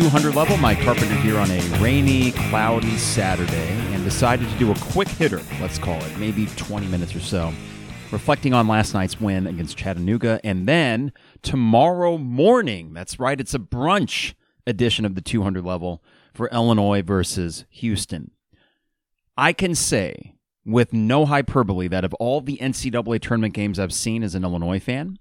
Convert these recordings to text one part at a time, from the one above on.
200 level. Mike Carpenter here on a rainy, cloudy Saturday and decided to do a quick hitter, let's call it, maybe 20 minutes or so, reflecting on last night's win against Chattanooga. And then tomorrow morning, that's right, it's a brunch edition of the 200 level for Illinois versus Houston. I can say with no hyperbole that of all the NCAA tournament games I've seen as an Illinois fan,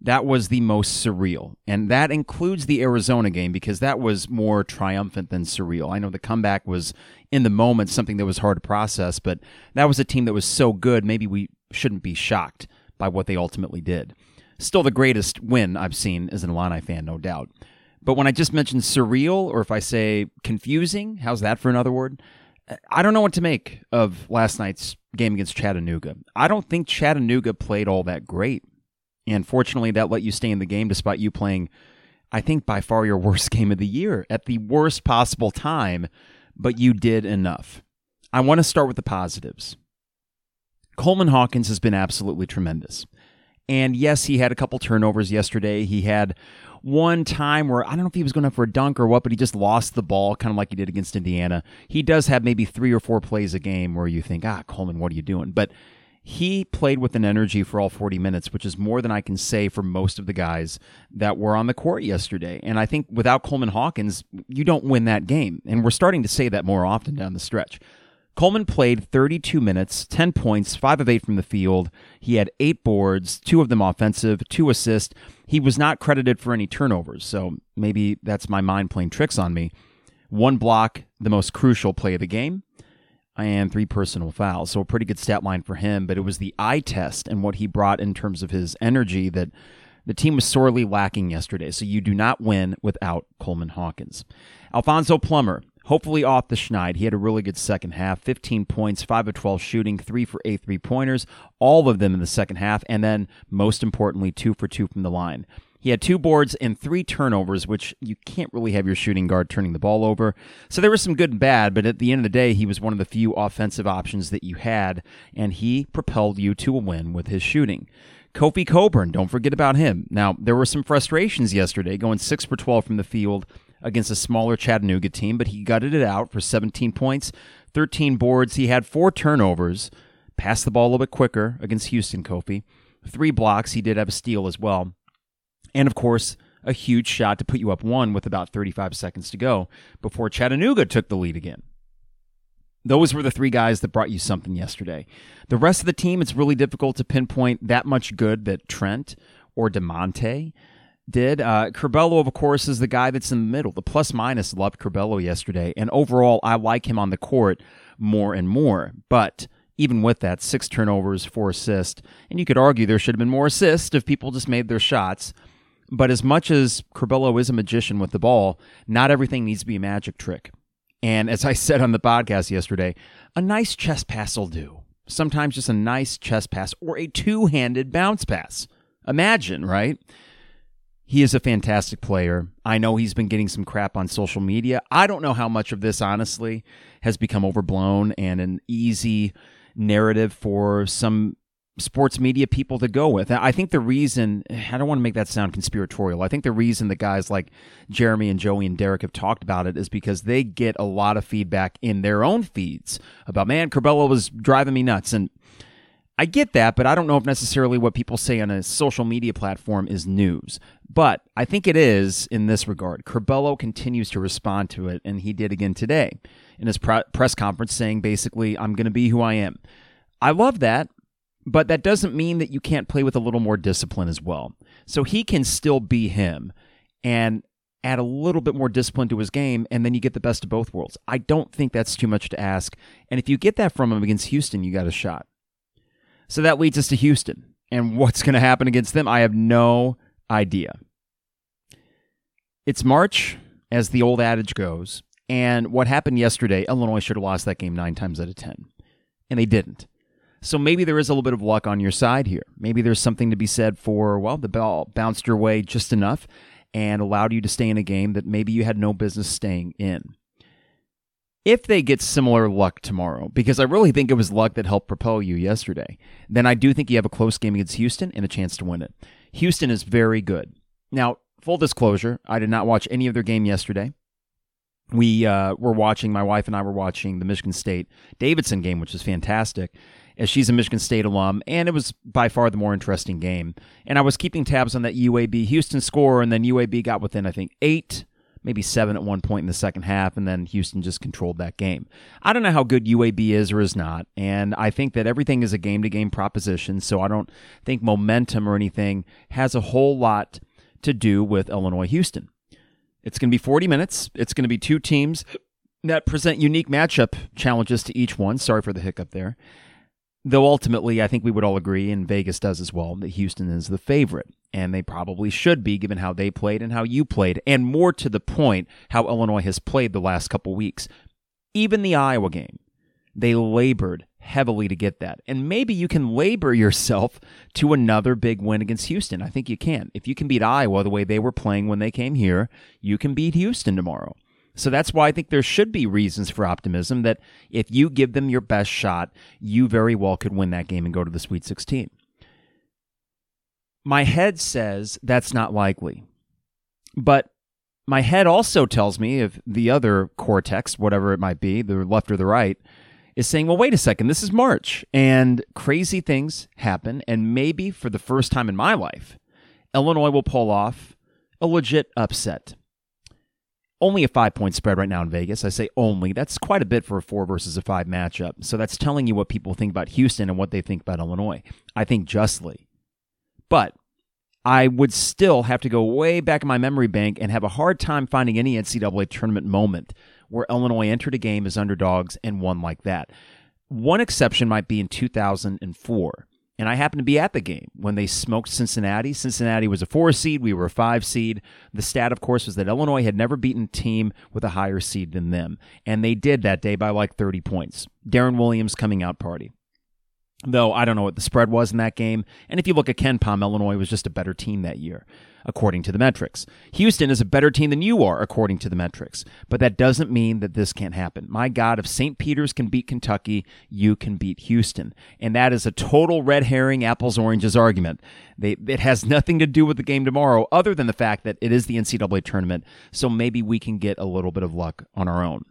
that was the most surreal. And that includes the Arizona game because that was more triumphant than surreal. I know the comeback was in the moment something that was hard to process, but that was a team that was so good, maybe we shouldn't be shocked by what they ultimately did. Still the greatest win I've seen as an Illini fan, no doubt. But when I just mentioned surreal, or if I say confusing, how's that for another word? I don't know what to make of last night's game against Chattanooga. I don't think Chattanooga played all that great. And fortunately, that let you stay in the game despite you playing, I think, by far your worst game of the year at the worst possible time, but you did enough. I want to start with the positives. Coleman Hawkins has been absolutely tremendous. And yes, he had a couple turnovers yesterday. He had one time where I don't know if he was going up for a dunk or what, but he just lost the ball, kind of like he did against Indiana. He does have maybe three or four plays a game where you think, ah, Coleman, what are you doing? But he played with an energy for all 40 minutes, which is more than I can say for most of the guys that were on the court yesterday. And I think without Coleman Hawkins, you don't win that game. And we're starting to say that more often down the stretch. Coleman played 32 minutes, 10 points, 5 of 8 from the field. He had 8 boards, 2 of them offensive, 2 assists. He was not credited for any turnovers, so maybe that's my mind playing tricks on me. One block, the most crucial play of the game and three personal fouls. So a pretty good stat line for him, but it was the eye test and what he brought in terms of his energy that the team was sorely lacking yesterday. So you do not win without Coleman Hawkins. Alfonso Plummer, hopefully off the schneid. He had a really good second half 15 points, 5 of 12 shooting, 3 for 8 three pointers, all of them in the second half, and then most importantly, 2 for 2 from the line. He had two boards and three turnovers, which you can't really have your shooting guard turning the ball over. So there was some good and bad, but at the end of the day, he was one of the few offensive options that you had, and he propelled you to a win with his shooting. Kofi Cockburn, don't forget about him. Now, there were some frustrations yesterday, going 6 for 12 from the field against a smaller Chattanooga team, but he gutted it out for 17 points, 13 boards. He had four turnovers, passed the ball a little bit quicker against Houston, Kofi. Three blocks. He did have a steal as well. And of course, a huge shot to put you up one with about 35 seconds to go before Chattanooga took the lead again. Those were the three guys that brought you something yesterday. The rest of the team, it's really difficult to pinpoint that much good that Trent or DeMonte did. Uh, Curbelo, of course, is the guy that's in the middle. The plus minus loved Curbelo yesterday. And overall, I like him on the court more and more. But even with that, six turnovers, four assists. And you could argue there should have been more assists if people just made their shots. But as much as Curbelo is a magician with the ball, not everything needs to be a magic trick. And as I said on the podcast yesterday, a nice chest pass will do. Sometimes just a nice chest pass or a two handed bounce pass. Imagine, right? He is a fantastic player. I know he's been getting some crap on social media. I don't know how much of this, honestly, has become overblown and an easy narrative for some sports media people to go with. I think the reason, eh, I don't want to make that sound conspiratorial. I think the reason the guys like Jeremy and Joey and Derek have talked about it is because they get a lot of feedback in their own feeds about, man, Curbelo was driving me nuts. And I get that, but I don't know if necessarily what people say on a social media platform is news. But I think it is in this regard. Curbelo continues to respond to it, and he did again today in his press conference saying basically, I'm going to be who I am. I love that but that doesn't mean that you can't play with a little more discipline as well. So he can still be him and add a little bit more discipline to his game, and then you get the best of both worlds. I don't think that's too much to ask. And if you get that from him against Houston, you got a shot. So that leads us to Houston. And what's going to happen against them, I have no idea. It's March, as the old adage goes. And what happened yesterday, Illinois should have lost that game nine times out of 10. And they didn't. So maybe there is a little bit of luck on your side here. Maybe there's something to be said for, well, the ball bounced your way just enough and allowed you to stay in a game that maybe you had no business staying in. If they get similar luck tomorrow, because I really think it was luck that helped propel you yesterday, then I do think you have a close game against Houston and a chance to win it. Houston is very good. Now, full disclosure, I did not watch any of their game yesterday. we uh, were watching, my wife and I were watching the Michigan State Davidson game, which is fantastic, as she's a Michigan State alum, and it was by far the more interesting game. And I was keeping tabs on that UAB Houston score, and then UAB got within, I think, eight, maybe seven at one point in the second half, and then Houston just controlled that game. I don't know how good UAB is or is not, and I think that everything is a game to game proposition, so I don't think momentum or anything has a whole lot to do with Illinois Houston. It's going to be 40 minutes. It's going to be two teams that present unique matchup challenges to each one. Sorry for the hiccup there. Though ultimately, I think we would all agree, and Vegas does as well, that Houston is the favorite. And they probably should be, given how they played and how you played. And more to the point, how Illinois has played the last couple weeks. Even the Iowa game, they labored heavily to get that. And maybe you can labor yourself to another big win against Houston. I think you can. If you can beat Iowa the way they were playing when they came here, you can beat Houston tomorrow. So that's why I think there should be reasons for optimism that if you give them your best shot, you very well could win that game and go to the Sweet 16. My head says that's not likely. But my head also tells me if the other cortex, whatever it might be, the left or the right, is saying, well, wait a second, this is March and crazy things happen. And maybe for the first time in my life, Illinois will pull off a legit upset only a five point spread right now in Vegas. I say only. That's quite a bit for a four versus a five matchup. So that's telling you what people think about Houston and what they think about Illinois. I think justly. But I would still have to go way back in my memory bank and have a hard time finding any NCAA tournament moment where Illinois entered a game as underdogs and won like that. One exception might be in 2004 and I happened to be at the game when they smoked Cincinnati. Cincinnati was a four seed. We were a five seed. The stat, of course, was that Illinois had never beaten a team with a higher seed than them. And they did that day by like 30 points. Deron Williams coming out party. Though I don't know what the spread was in that game. And if you look at KenPom, Illinois was just a better team that year according to the metrics. Houston is a better team than you are, according to the metrics. But that doesn't mean that this can't happen. My God, if St. Peter's can beat Kentucky, you can beat Houston. And that is a total red herring, apples, oranges argument. They, it has nothing to do with the game tomorrow, other than the fact that it is the NCAA tournament. So maybe we can get a little bit of luck on our own.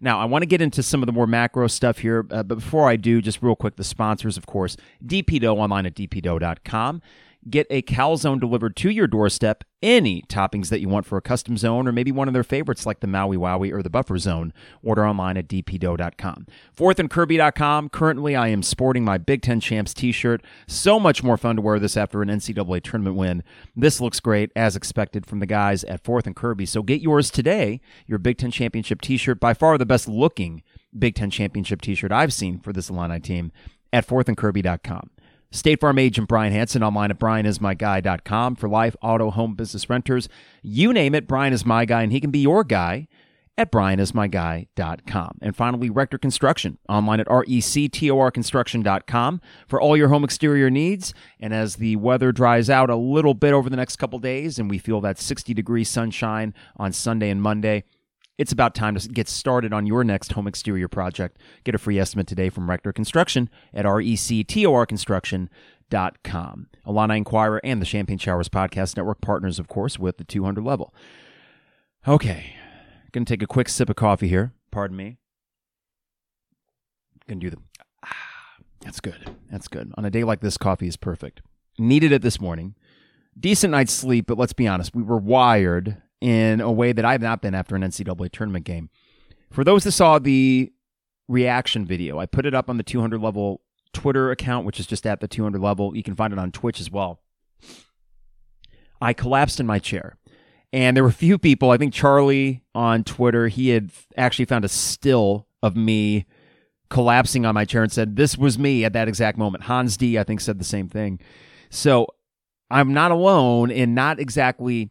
Now, I want to get into some of the more macro stuff here, uh, but before I do, just real quick, the sponsors, of course, DP Dough online at dpdough.com. Get a calzone delivered to your doorstep, any toppings that you want for a custom zone, or maybe one of their favorites like the Maui Wowie or the Buffer Zone. Order online at dpdough.com. Fourthandkirby.com. Currently, I am sporting my Big Ten Champs t shirt. So much more fun to wear this after an NCAA tournament win. This looks great, as expected from the guys at Fourth and Kirby. So get yours today, your Big Ten Championship t shirt. By far the best looking Big Ten Championship t shirt I've seen for this Illini team at fourthandkirby.com. State Farm agent Brian Hanson online at brianismyguy.com for life, auto, home, business renters. You name it, Brian is my guy, and he can be your guy at brianismyguy.com. And finally, Rector Construction online at rectorconstruction.com for all your home exterior needs. And as the weather dries out a little bit over the next couple days and we feel that 60 degree sunshine on Sunday and Monday, it's about time to get started on your next home exterior project. Get a free estimate today from Rector Construction at rectorconstruction.com. Illini Inquirer and the Champagne Showers Podcast Network partners, of course, with the 200 level. Okay, gonna take a quick sip of coffee here. Pardon me. Gonna do the. Ah, that's good. That's good. On a day like this, coffee is perfect. Needed it this morning. Decent night's sleep, but let's be honest, we were wired in a way that I've not been after an NCAA tournament game. For those that saw the reaction video, I put it up on the 200 level Twitter account, which is just at the 200 level. You can find it on Twitch as well. I collapsed in my chair. And there were a few people, I think Charlie on Twitter, he had actually found a still of me collapsing on my chair and said, This was me at that exact moment. Hans D, I think, said the same thing. So I'm not alone in not exactly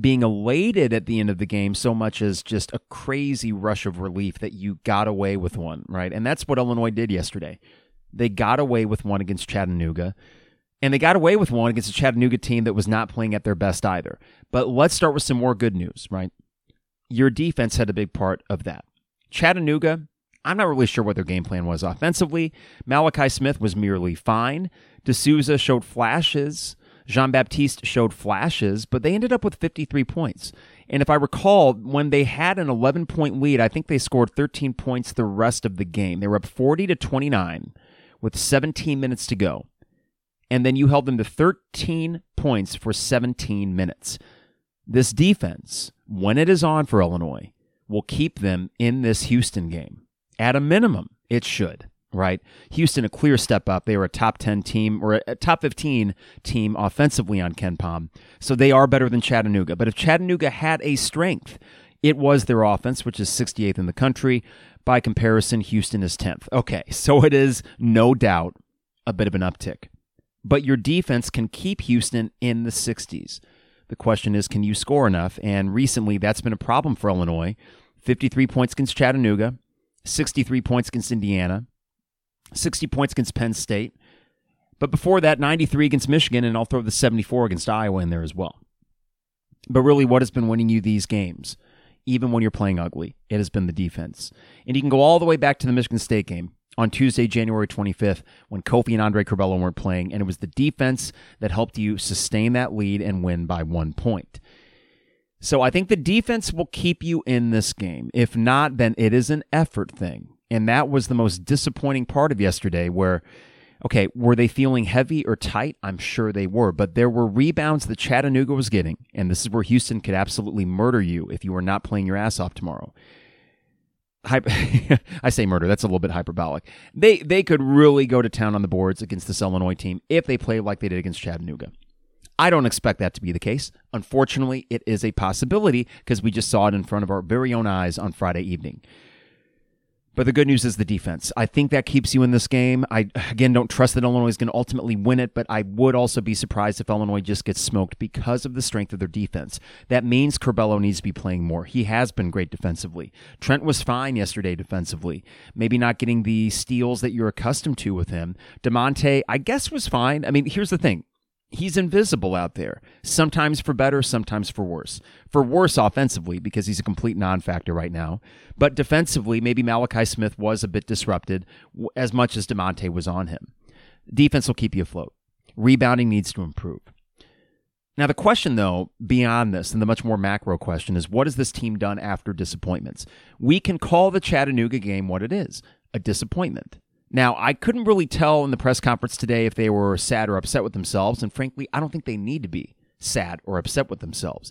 being elated at the end of the game so much as just a crazy rush of relief that you got away with one, right? And that's what Illinois did yesterday. They got away with one against Chattanooga, and they got away with one against a Chattanooga team that was not playing at their best either. But let's start with some more good news, right? Your defense had a big part of that. Chattanooga, I'm not really sure what their game plan was offensively. Malachi Smith was merely fine. De Sousa showed flashes Jean Baptiste showed flashes, but they ended up with 53 points. And if I recall, when they had an 11 point lead, I think they scored 13 points the rest of the game. They were up 40 to 29 with 17 minutes to go. And then you held them to 13 points for 17 minutes. This defense, when it is on for Illinois, will keep them in this Houston game. At a minimum, it should right? Houston, a clear step up. They were a top 10 team or a top 15 team offensively on KenPom. So they are better than Chattanooga. But if Chattanooga had a strength, it was their offense, which is 68th in the country. By comparison, Houston is 10th. Okay, so it is no doubt a bit of an uptick. But your defense can keep Houston in the 60s. The question is, can you score enough? And recently, that's been a problem for Illinois. 53 points against Chattanooga, 63 points against Indiana, 60 points against Penn State. But before that, 93 against Michigan, and I'll throw the 74 against Iowa in there as well. But really, what has been winning you these games, even when you're playing ugly? It has been the defense. And you can go all the way back to the Michigan State game on Tuesday, January 25th, when Kofi and Andre Curbelo weren't playing, and it was the defense that helped you sustain that lead and win by one point. So I think the defense will keep you in this game. If not, then it is an effort thing. And that was the most disappointing part of yesterday where okay, were they feeling heavy or tight? I'm sure they were, but there were rebounds that Chattanooga was getting, and this is where Houston could absolutely murder you if you were not playing your ass off tomorrow. I say murder. That's a little bit hyperbolic. They they could really go to town on the boards against this Illinois team if they play like they did against Chattanooga. I don't expect that to be the case. Unfortunately, it is a possibility because we just saw it in front of our very own eyes on Friday evening. But the good news is the defense. I think that keeps you in this game. I, again, don't trust that Illinois is going to ultimately win it, but I would also be surprised if Illinois just gets smoked because of the strength of their defense. That means Curbelo needs to be playing more. He has been great defensively. Trent was fine yesterday defensively. Maybe not getting the steals that you're accustomed to with him. DeMonte, I guess, was fine. I mean, here's the thing he's invisible out there, sometimes for better, sometimes for worse. For worse offensively, because he's a complete non factor right now. But defensively, maybe Malachi Smith was a bit disrupted as much as DeMonte was on him. Defense will keep you afloat. Rebounding needs to improve. Now, the question, though, beyond this, and the much more macro question, is what has this team done after disappointments? We can call the Chattanooga game what it is a disappointment. Now, I couldn't really tell in the press conference today if they were sad or upset with themselves, and frankly, I don't think they need to be sad or upset with themselves.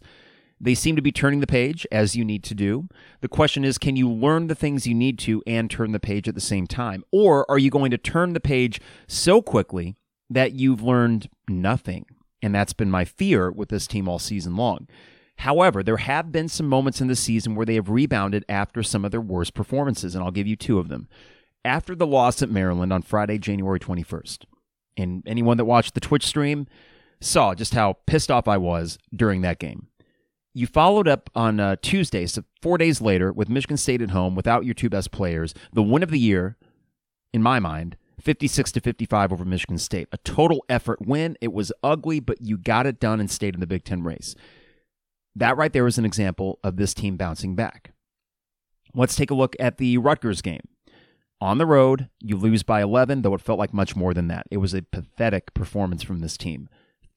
They seem to be turning the page as you need to do. The question is can you learn the things you need to and turn the page at the same time? Or are you going to turn the page so quickly that you've learned nothing? And that's been my fear with this team all season long. However, there have been some moments in the season where they have rebounded after some of their worst performances, and I'll give you two of them after the loss at Maryland on Friday, January 21st. And anyone that watched the Twitch stream saw just how pissed off I was during that game. You followed up on uh, Tuesday, so four days later, with Michigan State at home without your two best players. The win of the year, in my mind, 56 to 55 over Michigan State. A total effort win. It was ugly, but you got it done and stayed in the Big Ten race. That right there is an example of this team bouncing back. Let's take a look at the Rutgers game. On the road, you lose by 11, though it felt like much more than that. It was a pathetic performance from this team.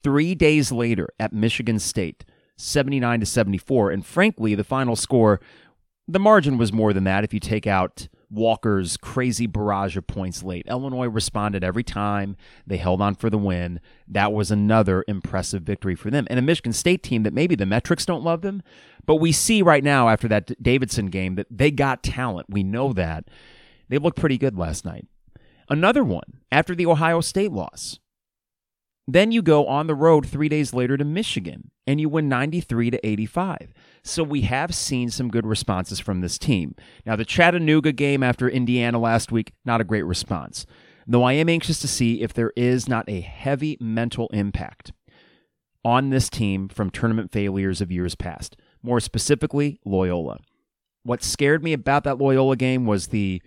Three days later at Michigan State, 79 to 74. And frankly, the final score, the margin was more than that if you take out Walker's crazy barrage of points late. Illinois responded every time. They held on for the win. That was another impressive victory for them. And a Michigan State team that maybe the metrics don't love them, but we see right now after that Davidson game that they got talent. We know that. They looked pretty good last night. Another one after the Ohio State loss. Then you go on the road three days later to Michigan and you win 93 to 85. So we have seen some good responses from this team. Now, the Chattanooga game after Indiana last week, not a great response. Though I am anxious to see if there is not a heavy mental impact on this team from tournament failures of years past, more specifically, Loyola. What scared me about that Loyola game was the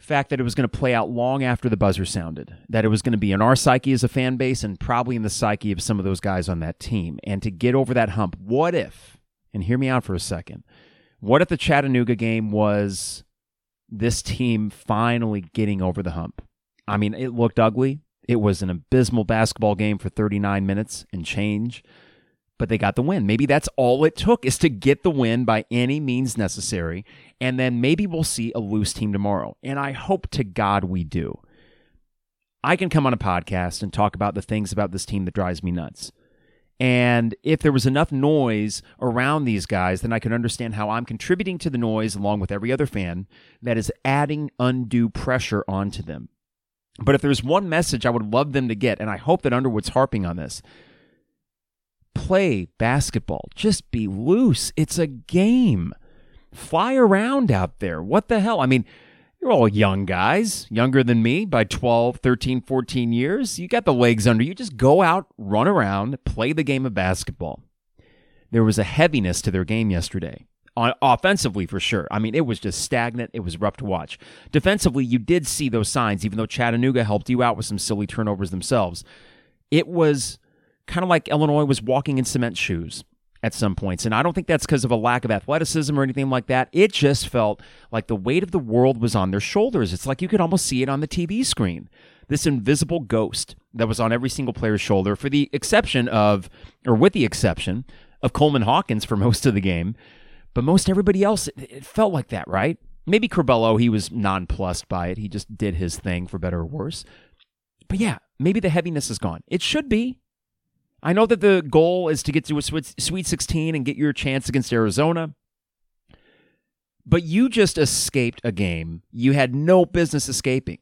fact that it was going to play out long after the buzzer sounded, that it was going to be in our psyche as a fan base and probably in the psyche of some of those guys on that team. And to get over that hump, what if, and hear me out for a second, what if the Chattanooga game was this team finally getting over the hump? I mean, it looked ugly. It was an abysmal basketball game for 39 minutes and change. But they got the win. Maybe that's all it took is to get the win by any means necessary. And then maybe we'll see a loose team tomorrow. And I hope to God we do. I can come on a podcast and talk about the things about this team that drives me nuts. And if there was enough noise around these guys, then I could understand how I'm contributing to the noise along with every other fan that is adding undue pressure onto them. But if there's one message I would love them to get, and I hope that Underwood's harping on this, play basketball. Just be loose. It's a game. Fly around out there. What the hell? I mean, you're all young guys, younger than me by 12, 13, 14 years. You got the legs under you. Just go out, run around, play the game of basketball. There was a heaviness to their game yesterday. Offensively, for sure. I mean, it was just stagnant. It was rough to watch. Defensively, you did see those signs, even though Chattanooga helped you out with some silly turnovers themselves. It was kind of like Illinois was walking in cement shoes at some points. And I don't think that's because of a lack of athleticism or anything like that. It just felt like the weight of the world was on their shoulders. It's like you could almost see it on the TV screen. This invisible ghost that was on every single player's shoulder, for the exception of, or with the exception of Coleman Hawkins for most of the game. But most everybody else, it felt like that, right? Maybe Curbelo, he was nonplussed by it. He just did his thing for better or worse. But yeah, maybe the heaviness is gone. It should be. I know that the goal is to get to a Sweet 16 and get your chance against Arizona. But you just escaped a game you had no business escaping.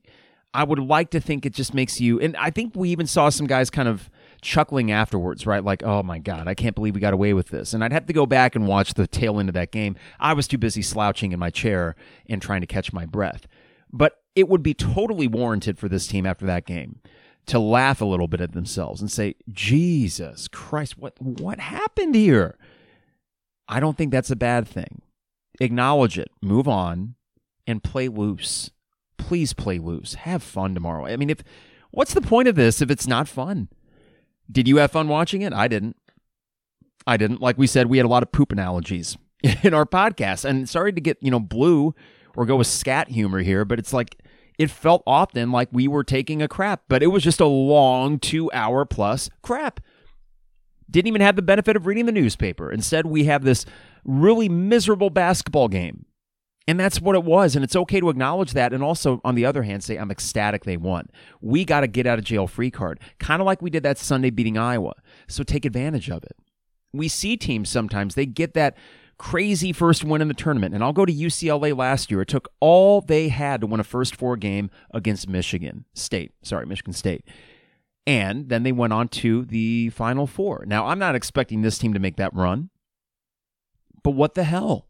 I would like to think it just makes you, and I think we even saw some guys kind of chuckling afterwards, right? Like, oh my God, I can't believe we got away with this. And I'd have to go back and watch the tail end of that game. I was too busy slouching in my chair and trying to catch my breath. But it would be totally warranted for this team after that game to laugh a little bit at themselves and say, Jesus Christ, what, what happened here? I don't think that's a bad thing. Acknowledge it, move on, and play loose. Please play loose. Have fun tomorrow. I mean, if what's the point of this if it's not fun? Did you have fun watching it? I didn't. I didn't. Like we said, we had a lot of poop analogies in our podcast. And sorry to get, you know, blue or go with scat humor here, but it's like it felt often like we were taking a crap, but it was just a long two hour plus crap. Didn't even have the benefit of reading the newspaper. Instead, we have this really miserable basketball game. And that's what it was. And it's okay to acknowledge that. And also, on the other hand, say, I'm ecstatic they won. We got a get out of jail free card, kind of like we did that Sunday beating Iowa. So take advantage of it. We see teams sometimes, they get that crazy first win in the tournament. And I'll go to UCLA last year. It took all they had to win a first four game against Michigan State. Sorry, Michigan State. And then they went on to the Final Four. Now, I'm not expecting this team to make that run, but what the hell?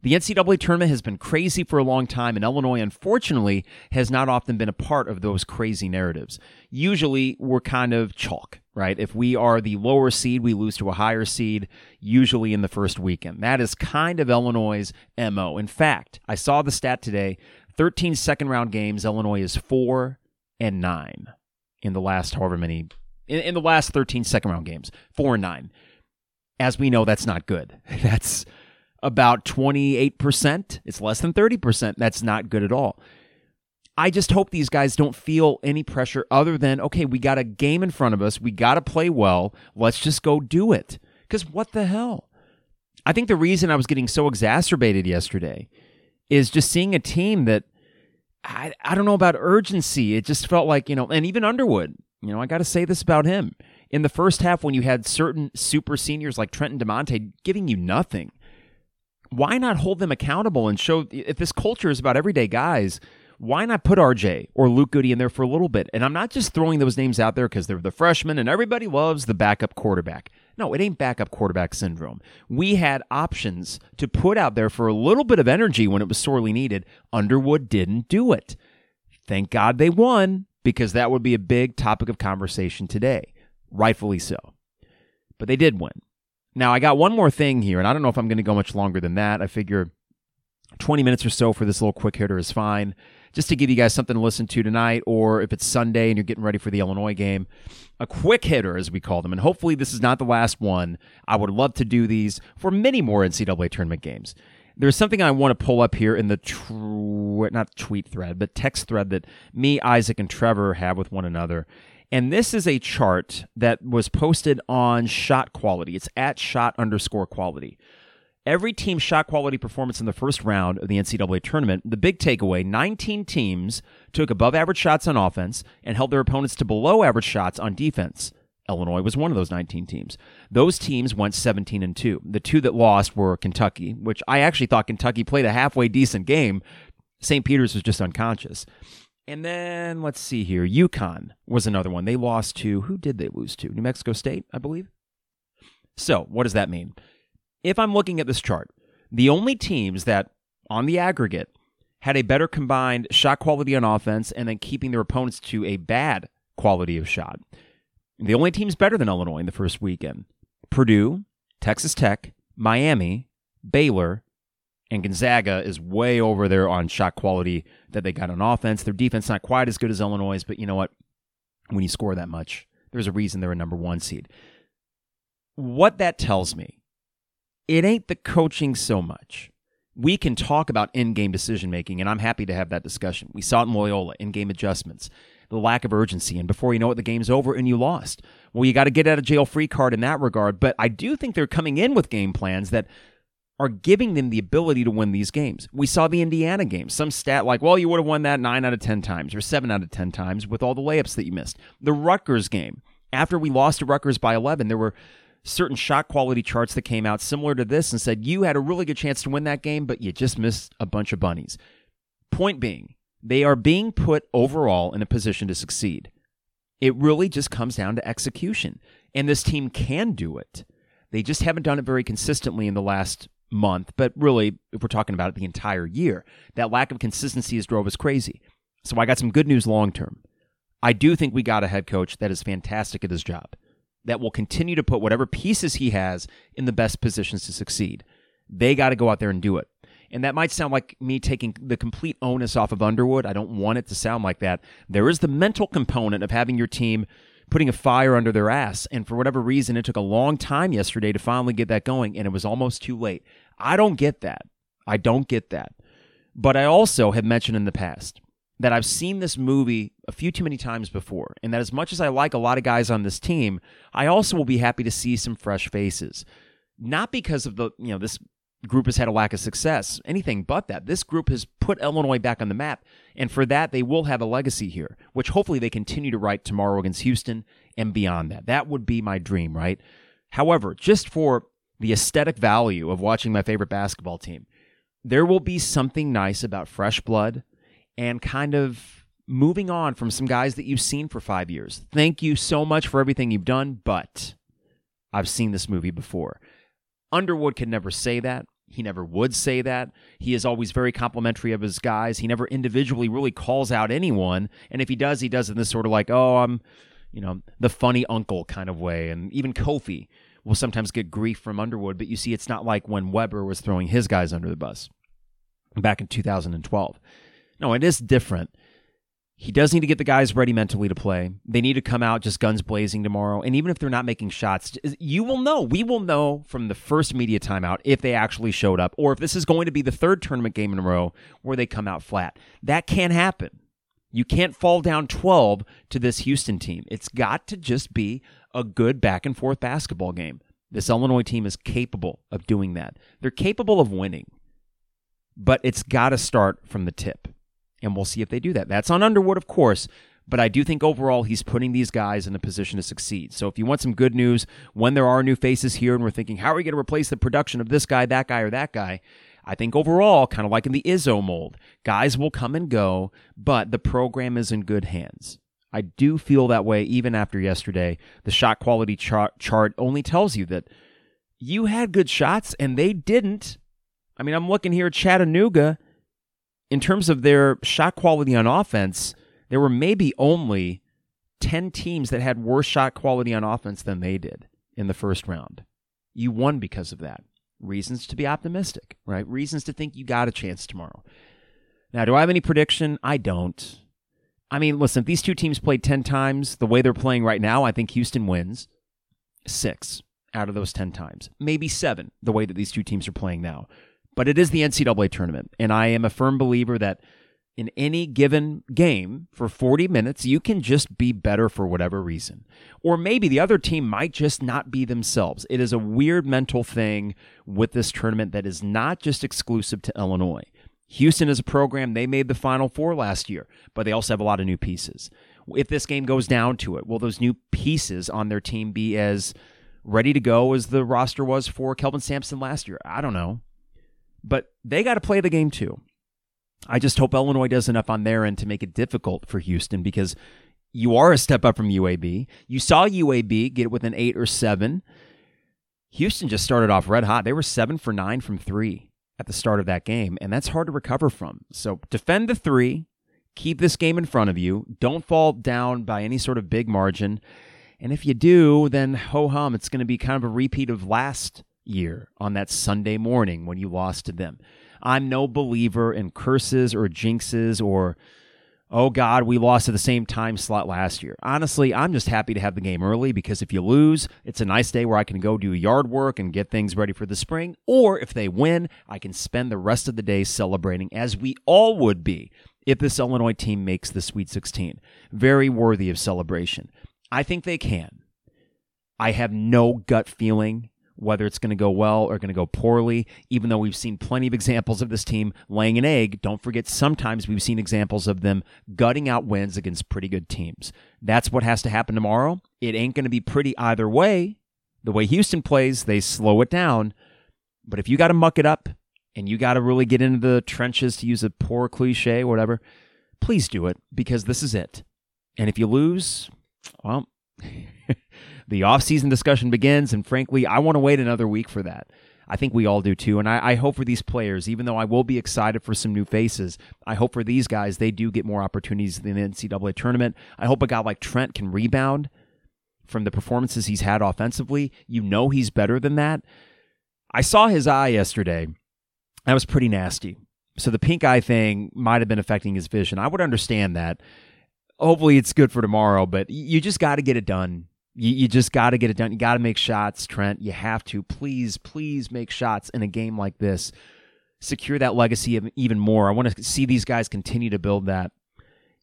The NCAA tournament has been crazy for a long time, and Illinois, unfortunately, has not often been a part of those crazy narratives. Usually, we're kind of chalk, right? If we are the lower seed, we lose to a higher seed, usually in the first weekend. That is kind of Illinois' MO. In fact, I saw the stat today 13 second round games, Illinois is 4 and 9 in the last however many, in, in the last 13 second round games, 4 and 9. As we know, that's not good. That's about 28%. It's less than 30%. That's not good at all. I just hope these guys don't feel any pressure other than, okay, we got a game in front of us. We got to play well. Let's just go do it. Because what the hell? I think the reason I was getting so exacerbated yesterday is just seeing a team that I, I don't know about urgency. It just felt like, you know, and even Underwood, you know, I got to say this about him. In the first half, when you had certain super seniors like Trenton DeMonte giving you nothing, why not hold them accountable and show if this culture is about everyday guys? Why not put RJ or Luke Goode in there for a little bit? And I'm not just throwing those names out there because they're the freshmen and everybody loves the backup quarterback. No, it ain't backup quarterback syndrome. We had options to put out there for a little bit of energy when it was sorely needed. Underwood didn't do it. Thank God they won because that would be a big topic of conversation today. Rightfully so. But they did win. Now, I got one more thing here, and I don't know if I'm going to go much longer than that. I figure 20 minutes or so for this little quick hitter is fine, just to give you guys something to listen to tonight, or if it's Sunday and you're getting ready for the Illinois game, a quick hitter, as we call them. And hopefully, this is not the last one. I would love to do these for many more NCAA tournament games. There's something I want to pull up here in the tr- not tweet thread, but text thread that me, Isaac, and Trevor have with one another. And this is a chart that was posted on shot quality. It's at shot underscore quality. Every team's shot quality performance in the first round of the NCAA tournament, the big takeaway 19 teams took above average shots on offense and held their opponents to below average shots on defense. Illinois was one of those 19 teams. Those teams went 17 and 2. The two that lost were Kentucky, which I actually thought Kentucky played a halfway decent game. St. Peter's was just unconscious. And then let's see here. UConn was another one. They lost to who did they lose to? New Mexico State, I believe. So, what does that mean? If I'm looking at this chart, the only teams that on the aggregate had a better combined shot quality on offense and then keeping their opponents to a bad quality of shot. The only teams better than Illinois in the first weekend Purdue, Texas Tech, Miami, Baylor, and Gonzaga is way over there on shot quality that they got on offense. Their defense not quite as good as Illinois, but you know what? When you score that much, there's a reason they're a number one seed. What that tells me, it ain't the coaching so much. We can talk about in-game decision making, and I'm happy to have that discussion. We saw it in Loyola, in-game adjustments, the lack of urgency, and before you know it, the game's over and you lost. Well, you got to get out of jail free card in that regard, but I do think they're coming in with game plans that are giving them the ability to win these games. We saw the Indiana game. Some stat like, well, you would have won that 9 out of 10 times or 7 out of 10 times with all the layups that you missed. The Rutgers game. After we lost to Rutgers by 11, there were certain shot quality charts that came out similar to this and said you had a really good chance to win that game, but you just missed a bunch of bunnies. Point being, they are being put overall in a position to succeed. It really just comes down to execution. And this team can do it. They just haven't done it very consistently in the last month, but really, if we're talking about it the entire year, that lack of consistency has drove us crazy. So I got some good news long term. I do think we got a head coach that is fantastic at his job, that will continue to put whatever pieces he has in the best positions to succeed. They got to go out there and do it. And that might sound like me taking the complete onus off of Underwood. I don't want it to sound like that. There is the mental component of having your team putting a fire under their ass. And for whatever reason, it took a long time yesterday to finally get that going, and it was almost too late. I don't get that. I don't get that. But I also have mentioned in the past that I've seen this movie a few too many times before, and that as much as I like a lot of guys on this team, I also will be happy to see some fresh faces. Not because of the, you know, this group has had a lack of success, anything but that. This group has put Illinois back on the map, and for that, they will have a legacy here, which hopefully they continue to write tomorrow against Houston and beyond that. That would be my dream, right? However, just for the aesthetic value of watching my favorite basketball team, there will be something nice about fresh blood and kind of moving on from some guys that you've seen for five years. Thank you so much for everything you've done, but I've seen this movie before. Underwood could never say that. He never would say that. He is always very complimentary of his guys. He never individually really calls out anyone. And if he does, he does it in this sort of like, oh, I'm, you know, the funny uncle kind of way. And even Kofi will sometimes get grief from Underwood, but you see, it's not like when Weber was throwing his guys under the bus back in 2012. No, it is different. He does need to get the guys ready mentally to play. They need to come out just guns blazing tomorrow. And even if they're not making shots, you will know. We will know from the first media timeout if they actually showed up or if this is going to be the third tournament game in a row where they come out flat. That can't happen. You can't fall down 12 to this Houston team. It's got to just be a good back and forth basketball game. This Illinois team is capable of doing that. They're capable of winning, but it's got to start from the tip and we'll see if they do that. That's on Underwood, of course, but I do think overall he's putting these guys in a position to succeed. So if you want some good news when there are new faces here and we're thinking, how are we going to replace the production of this guy, that guy, or that guy? I think overall, kind of like in the Izzo mold, guys will come and go, but the program is in good hands. I do feel that way even after yesterday. The shot quality chart, chart only tells you that you had good shots and they didn't. I mean, I'm looking here at Chattanooga in terms of their shot quality on offense, there were maybe only 10 teams that had worse shot quality on offense than they did in the first round. You won because of that. Reasons to be optimistic, right? Reasons to think you got a chance tomorrow. Now, do I have any prediction? I don't. I mean, listen, if these two teams played 10 times the way they're playing right now, I think Houston wins six out of those 10 times. Maybe seven, the way that these two teams are playing now. But it is the NCAA tournament, and I am a firm believer that in any given game for 40 minutes, you can just be better for whatever reason. Or maybe the other team might just not be themselves. It is a weird mental thing with this tournament that is not just exclusive to Illinois. Houston is a program, they made the Final Four last year, but they also have a lot of new pieces. If this game goes down to it, will those new pieces on their team be as ready to go as the roster was for Kelvin Sampson last year? I don't know. But they got to play the game too. I just hope Illinois does enough on their end to make it difficult for Houston because you are a step up from UAB. You saw UAB get it with an eight or seven. Houston just started off red hot. They were seven for nine from three at the start of that game, and that's hard to recover from. So defend the three, keep this game in front of you. Don't fall down by any sort of big margin. And if you do, then ho hum, it's going to be kind of a repeat of last year on that Sunday morning when you lost to them. I'm no believer in curses or jinxes or, oh God, we lost at the same time slot last year. Honestly, I'm just happy to have the game early because if you lose, it's a nice day where I can go do yard work and get things ready for the spring. Or if they win, I can spend the rest of the day celebrating as we all would be if this Illinois team makes the Sweet 16. Very worthy of celebration. I think they can. I have no gut feeling whether it's going to go well or going to go poorly. Even though we've seen plenty of examples of this team laying an egg, don't forget sometimes we've seen examples of them gutting out wins against pretty good teams. That's what has to happen tomorrow. It ain't going to be pretty either way. The way Houston plays, they slow it down. But if you got to muck it up and you got to really get into the trenches to use a poor cliche, whatever, please do it because this is it. And if you lose, well, the offseason discussion begins, and frankly, I want to wait another week for that. I think we all do too. And I, I, hope for these players, even though I will be excited for some new faces, I hope for these guys, they do get more opportunities in the NCAA tournament. I hope a guy like Trent can rebound from the performances he's had offensively. You know he's better than that. I saw his eye yesterday. That was pretty nasty. So the pink eye thing might have been affecting his vision. I would understand that. Hopefully it's good for tomorrow, but you just got to get it done you, you just got to get it done. You got to make shots, Trent. You have to. Please, please make shots in a game like this. Secure that legacy even more. I want to see these guys continue to build that.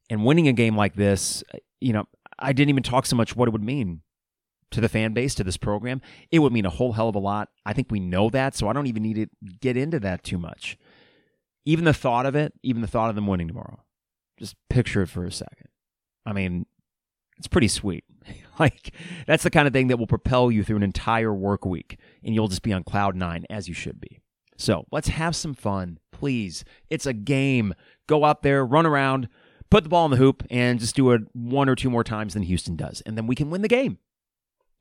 And winning a game like this, you know, I didn't even talk so much what it would mean to the fan base, to this program. It would mean a whole hell of a lot. I think we know that, so I don't even need to get into that too much. Even the thought of it, even the thought of them winning tomorrow, just picture it for a second. I mean, it's pretty sweet. like that's the kind of thing that will propel you through an entire work week and you'll just be on cloud 9 as you should be. So, let's have some fun, please. It's a game. Go out there, run around, put the ball in the hoop and just do it one or two more times than Houston does and then we can win the game.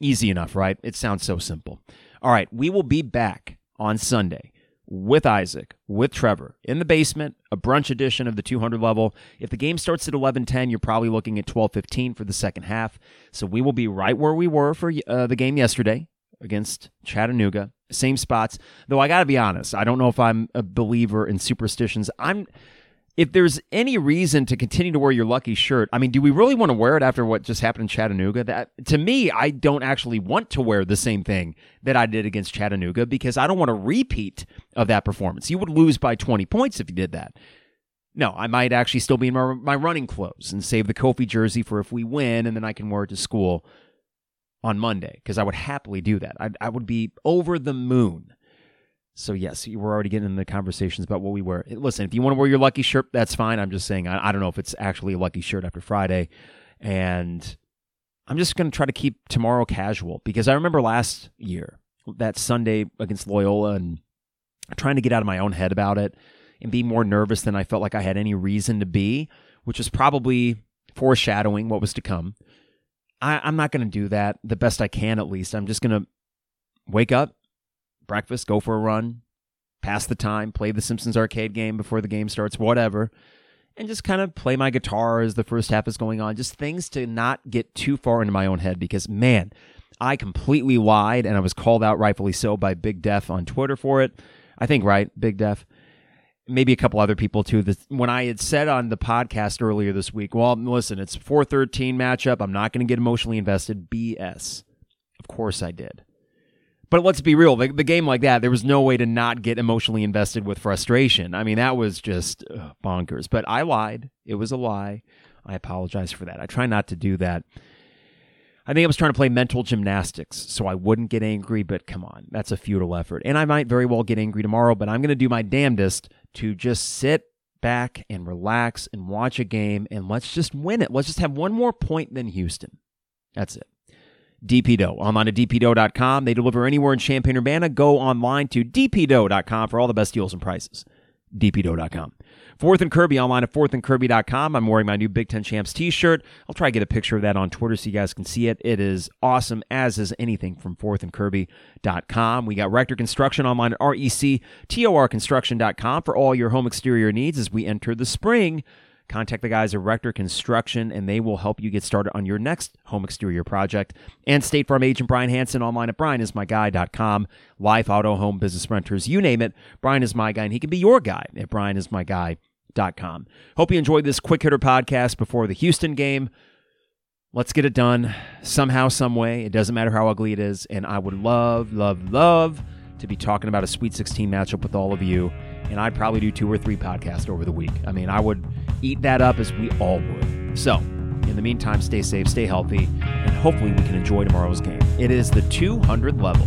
Easy enough, right? It sounds so simple. All right, we will be back on Sunday with Isaac, with Trevor in the basement, a brunch edition of the 200 level. If the game starts at 11:10, you're probably looking at 12:15 for the second half. So we will be right where we were for uh, the game yesterday against Chattanooga. Same spots. Though I got to be honest, I don't know if I'm a believer in superstitions. I'm if there's any reason to continue to wear your lucky shirt, I mean, do we really want to wear it after what just happened in Chattanooga? That to me, I don't actually want to wear the same thing that I did against Chattanooga because I don't want a repeat of that performance. You would lose by 20 points if you did that. No, I might actually still be in my, my running clothes and save the Kofi jersey for if we win, and then I can wear it to school on Monday because I would happily do that. I, I would be over the moon so yes, we're already getting into the conversations about what we wear. Listen, if you want to wear your lucky shirt, that's fine. I'm just saying I, I don't know if it's actually a lucky shirt after Friday, and I'm just going to try to keep tomorrow casual because I remember last year that Sunday against Loyola and trying to get out of my own head about it and be more nervous than I felt like I had any reason to be, which was probably foreshadowing what was to come. I, I'm not going to do that the best I can, at least. I'm just going to wake up, breakfast, go for a run, pass the time, play the Simpsons arcade game before the game starts, whatever, and just kind of play my guitar as the first half is going on. Just things to not get too far into my own head because, man, I completely lied and I was called out, rightfully so, by Big Def on Twitter for it. I think, right, Big Def? Maybe a couple other people too. when I had said on the podcast earlier this week, well, listen, it's 413 matchup. I'm not going to get emotionally invested. BS. Of course I did. But let's be real, the, the, game like that, there was no way to not get emotionally invested with frustration. I mean, that was just ugh, bonkers. But I lied. It was a lie. I apologize for that. I try not to do that. I think I was trying to play mental gymnastics so I wouldn't get angry, but come on, that's a futile effort. And I might very well get angry tomorrow, but I'm going to do my damnedest to just sit back and relax and watch a game and let's just win it. Let's just have one more point than Houston. That's it. DP Dough. Online at dpdough.com. They deliver anywhere in Champaign Urbana. Go online to dpdough.com for all the best deals and prices. dpdough.com. Fourth and Kirby online at fourthandkirby.com. I'm wearing my new Big Ten Champs t-shirt. I'll try to get a picture of that on Twitter so you guys can see it. It is awesome, as is anything from fourthandkirby.com. We got Rector Construction online at rectorconstruction.com for all your home exterior needs as we enter the spring. Contact the guys at Rector Construction, and they will help you get started on your next home exterior project. And State Farm agent Brian Hanson online at brianismyguy.com. Life, auto, home, business renters, you name it. Brian is my guy, and he can be your guy at brianismyguy.com. Hope you enjoyed this quick hitter podcast before the Houston game. Let's get it done somehow, some way. It doesn't matter how ugly it is. And I would love, love, love to be talking about a Sweet 16 matchup with all of you. And I'd probably do two or three podcasts over the week. I mean, I would eat that up as we all would. So, in the meantime, stay safe, stay healthy, and hopefully we can enjoy tomorrow's game. It is the 200 level.